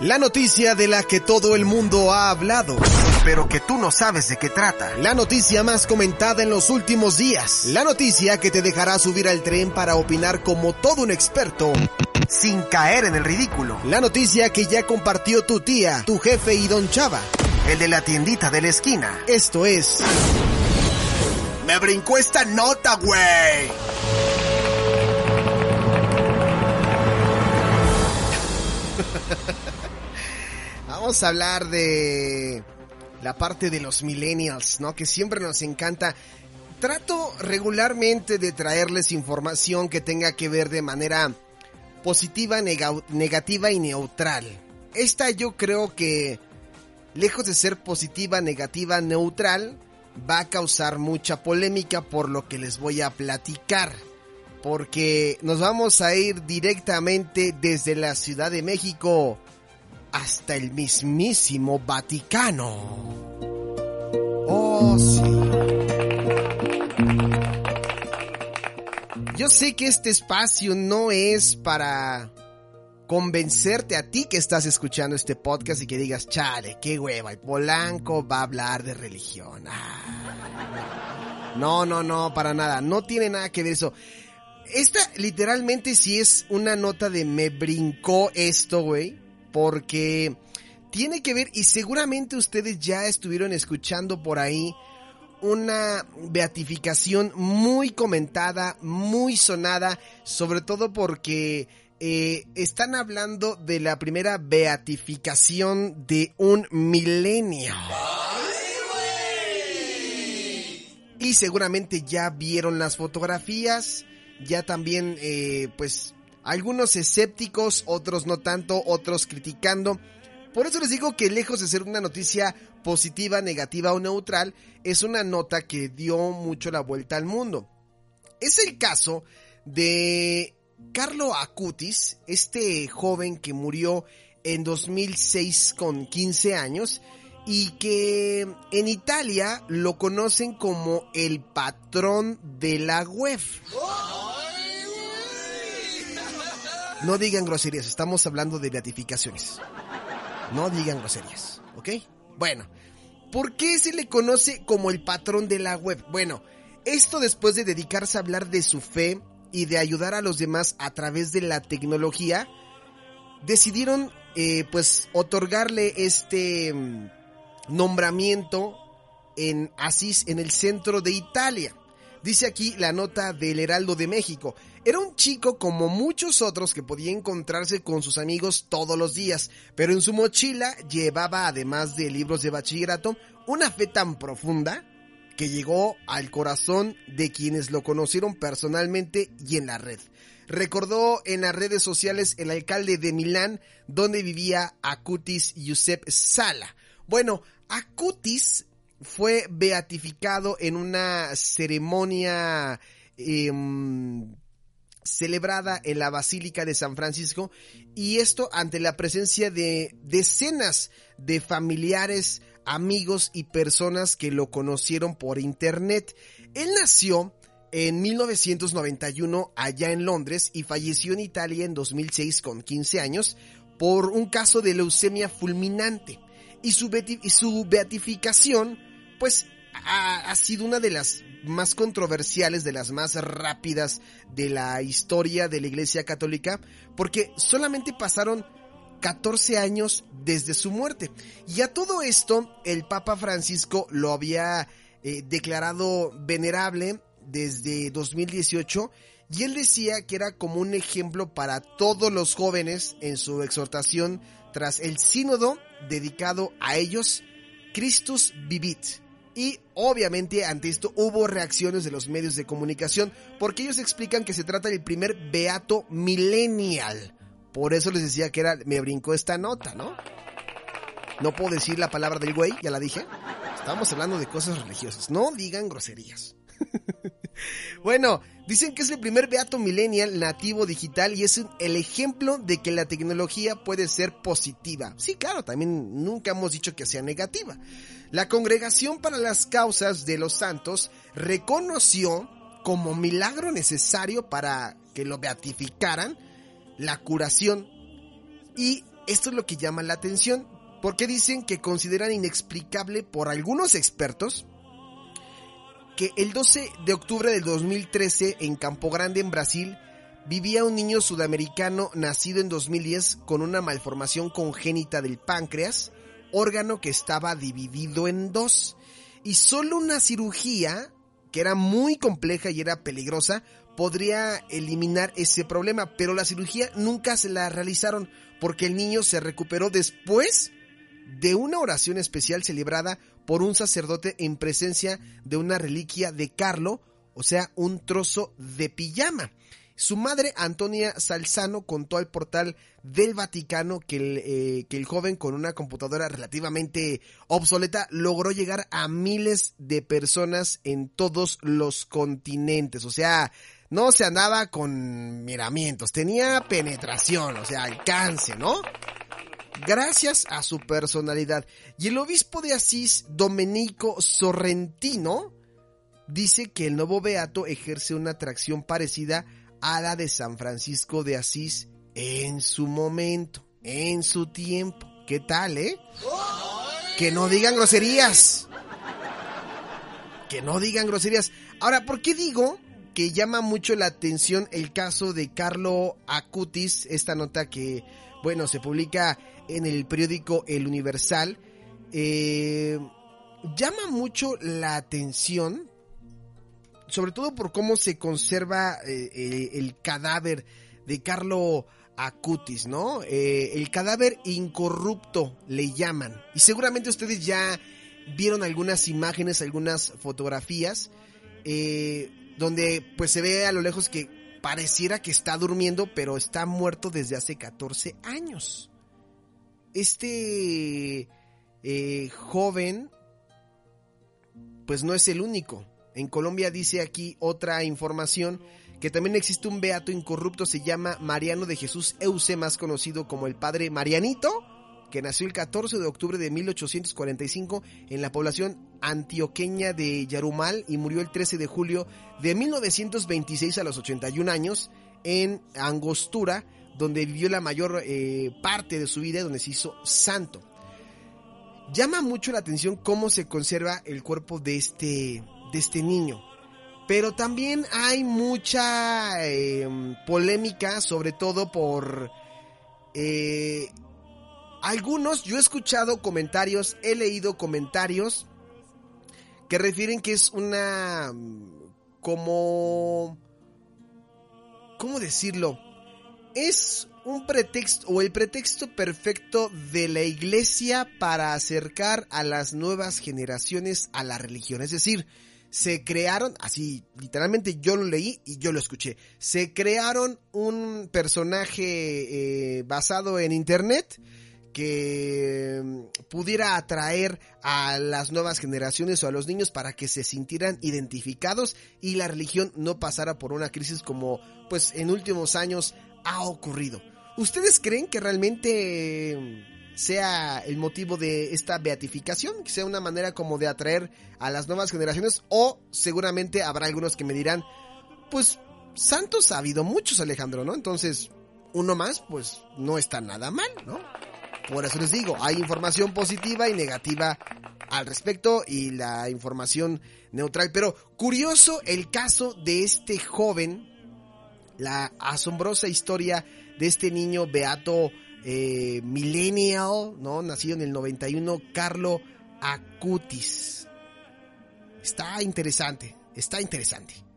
La noticia de la que todo el mundo ha hablado, pero que tú no sabes de qué trata. La noticia más comentada en los últimos días. La noticia que te dejará subir al tren para opinar como todo un experto. Sin caer en el ridículo. La noticia que ya compartió tu tía, tu jefe y don Chava. El de la tiendita de la esquina. Esto es... Me brincó esta nota, güey. Vamos a hablar de la parte de los millennials, ¿no? Que siempre nos encanta. Trato regularmente de traerles información que tenga que ver de manera positiva, negativa y neutral. Esta yo creo que, lejos de ser positiva, negativa, neutral, va a causar mucha polémica por lo que les voy a platicar. Porque nos vamos a ir directamente desde la Ciudad de México hasta el mismísimo Vaticano. Oh, sí. Yo sé que este espacio no es para convencerte a ti que estás escuchando este podcast y que digas, chale, qué hueva, el Polanco va a hablar de religión. Ah. No, no, no, para nada, no tiene nada que ver eso. Esta literalmente sí es una nota de me brincó esto, güey porque tiene que ver y seguramente ustedes ya estuvieron escuchando por ahí una beatificación muy comentada, muy sonada, sobre todo porque eh, están hablando de la primera beatificación de un milenio. Y seguramente ya vieron las fotografías, ya también eh, pues algunos escépticos, otros no tanto, otros criticando. Por eso les digo que lejos de ser una noticia positiva, negativa o neutral, es una nota que dio mucho la vuelta al mundo. Es el caso de Carlo Acutis, este joven que murió en 2006 con 15 años y que en Italia lo conocen como el patrón de la web. No digan groserías, estamos hablando de beatificaciones. No digan groserías, ¿ok? Bueno, ¿por qué se le conoce como el patrón de la web? Bueno, esto después de dedicarse a hablar de su fe y de ayudar a los demás a través de la tecnología, decidieron eh, pues otorgarle este mm, nombramiento en Asís, en el centro de Italia. Dice aquí la nota del Heraldo de México. Era un chico como muchos otros que podía encontrarse con sus amigos todos los días, pero en su mochila llevaba, además de libros de bachillerato, una fe tan profunda que llegó al corazón de quienes lo conocieron personalmente y en la red. Recordó en las redes sociales el alcalde de Milán, donde vivía Acutis Giuseppe Sala. Bueno, Acutis fue beatificado en una ceremonia em, celebrada en la Basílica de San Francisco y esto ante la presencia de decenas de familiares, amigos y personas que lo conocieron por internet. Él nació en 1991 allá en Londres y falleció en Italia en 2006 con 15 años por un caso de leucemia fulminante. Y su, beatificación pues ha, sido una de las más controversiales, de las más rápidas de la historia de la Iglesia Católica, porque solamente pasaron 14 años desde su muerte. Y a todo esto, el Papa Francisco lo había eh, declarado venerable desde 2018 y él decía que era como un ejemplo para todos los jóvenes en su exhortación tras el sínodo dedicado a ellos, Christus Vivit y obviamente ante esto hubo reacciones de los medios de comunicación porque ellos explican que se trata del primer beato millennial. Por eso les decía que era, me brincó esta nota, ¿no? No puedo decir la palabra del güey, ya la dije. Estamos hablando de cosas religiosas. No digan groserías. bueno, dicen que es el primer beato millennial nativo digital y es el ejemplo de que la tecnología puede ser positiva. Sí, claro, también nunca hemos dicho que sea negativa. La Congregación para las Causas de los Santos reconoció como milagro necesario para que lo beatificaran la curación y esto es lo que llama la atención, porque dicen que consideran inexplicable por algunos expertos que el 12 de octubre del 2013 en Campo Grande, en Brasil, vivía un niño sudamericano nacido en 2010 con una malformación congénita del páncreas, órgano que estaba dividido en dos. Y solo una cirugía, que era muy compleja y era peligrosa, podría eliminar ese problema, pero la cirugía nunca se la realizaron porque el niño se recuperó después de una oración especial celebrada por un sacerdote en presencia de una reliquia de Carlo, o sea, un trozo de pijama. Su madre, Antonia Salzano, contó al portal del Vaticano que el, eh, que el, joven con una computadora relativamente obsoleta logró llegar a miles de personas en todos los continentes. O sea, no se andaba con miramientos, tenía penetración, o sea, alcance, ¿no? Gracias a su personalidad. Y el obispo de Asís, Domenico Sorrentino, dice que el nuevo beato ejerce una atracción parecida a la de San Francisco de Asís en su momento, en su tiempo. ¿Qué tal, eh? Que no digan groserías. Que no digan groserías. Ahora, ¿por qué digo que llama mucho la atención el caso de Carlo Acutis? Esta nota que, bueno, se publica en el periódico El Universal, eh, llama mucho la atención, sobre todo por cómo se conserva eh, el cadáver de Carlo Acutis, ¿no? Eh, el cadáver incorrupto le llaman. Y seguramente ustedes ya vieron algunas imágenes, algunas fotografías, donde pues se ve a lo lejos que pareciera que está durmiendo, pero está muerto desde hace 14 años este eh, joven, pues no es el único. En Colombia dice aquí otra información que también existe un beato incorrupto, se llama Mariano de Jesús Euse, más conocido como el padre Marianito, que nació el 14 de octubre de 1845 en la población antioqueña de Yarumal y murió el 13 de julio de 1926 a los 81 años en Angostura, donde vivió la mayor eh, parte de su vida, donde se hizo santo. Llama mucho la atención cómo se conserva el cuerpo de este, de este niño. Pero también hay mucha em, polémica, sobre todo por eh, algunos. Yo he escuchado comentarios, he leído comentarios que refieren que es una como ¿cómo decirlo? es un pretexto o el pretexto perfecto de la iglesia para acercar a las nuevas generaciones a la religión. Es decir, se crearon, así literalmente yo lo leí y yo lo escuché, se crearon un personaje eh, basado en internet que mm, pudiera atraer a las nuevas generaciones o a los niños para que se sintieran identificados y la religión no pasara por una crisis como pues en últimos años ha ocurrido. ¿Ustedes creen que realmente sea el motivo de esta beatificación, que sea una manera como de atraer a las nuevas generaciones o seguramente habrá algunos que me dirán, pues santos ha habido muchos Alejandro, ¿no? Entonces, uno más, pues no está nada mal, ¿no? Por eso les digo, hay información positiva y negativa al respecto y la información neutral, pero curioso el caso de este joven la asombrosa historia de este niño beato eh, millennial, ¿no? Nacido en el 91, Carlo Acutis. Está interesante, está interesante.